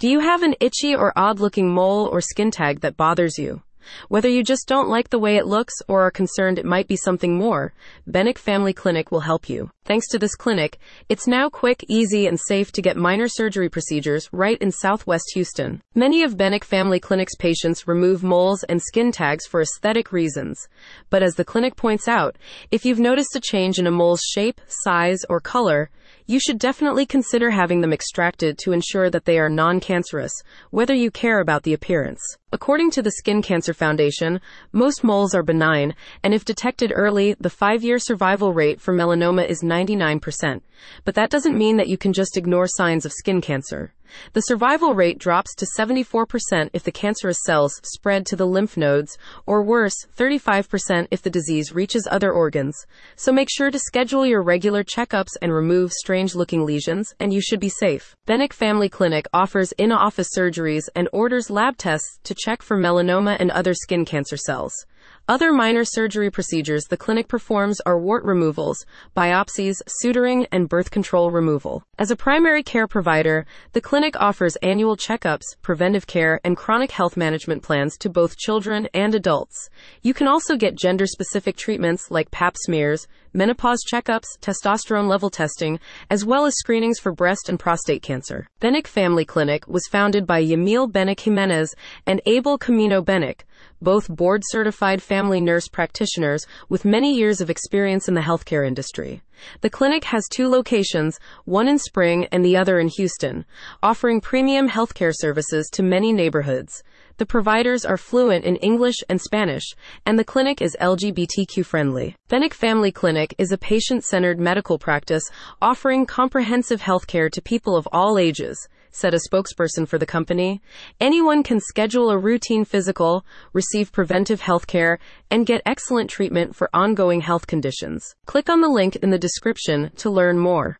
Do you have an itchy or odd looking mole or skin tag that bothers you? Whether you just don't like the way it looks or are concerned it might be something more, Benech Family Clinic will help you. Thanks to this clinic, it's now quick, easy, and safe to get minor surgery procedures right in Southwest Houston. Many of Benech Family Clinic's patients remove moles and skin tags for aesthetic reasons. But as the clinic points out, if you've noticed a change in a mole's shape, size, or color, you should definitely consider having them extracted to ensure that they are non cancerous, whether you care about the appearance. According to the Skin Cancer Foundation, most moles are benign, and if detected early, the five year survival rate for melanoma is 99%. But that doesn't mean that you can just ignore signs of skin cancer. The survival rate drops to 74% if the cancerous cells spread to the lymph nodes, or worse, 35% if the disease reaches other organs. So make sure to schedule your regular checkups and remove strange looking lesions, and you should be safe. Benech Family Clinic offers in office surgeries and orders lab tests to check for melanoma and other skin cancer cells. Other minor surgery procedures the clinic performs are wart removals, biopsies, suturing, and birth control removal. As a primary care provider, the clinic offers annual checkups, preventive care, and chronic health management plans to both children and adults. You can also get gender specific treatments like pap smears, menopause checkups, testosterone level testing, as well as screenings for breast and prostate cancer. Benech Family Clinic was founded by Yamil Benech Jimenez and Abel Camino Benech, both board certified family nurse practitioners with many years of experience in the healthcare industry. The clinic has two locations, one in Spring and the other in Houston, offering premium healthcare services to many neighborhoods. The providers are fluent in English and Spanish, and the clinic is LGBTQ friendly. Benech Family Clinic is a patient centered medical practice offering comprehensive healthcare to people of all ages said a spokesperson for the company. Anyone can schedule a routine physical, receive preventive health care, and get excellent treatment for ongoing health conditions. Click on the link in the description to learn more.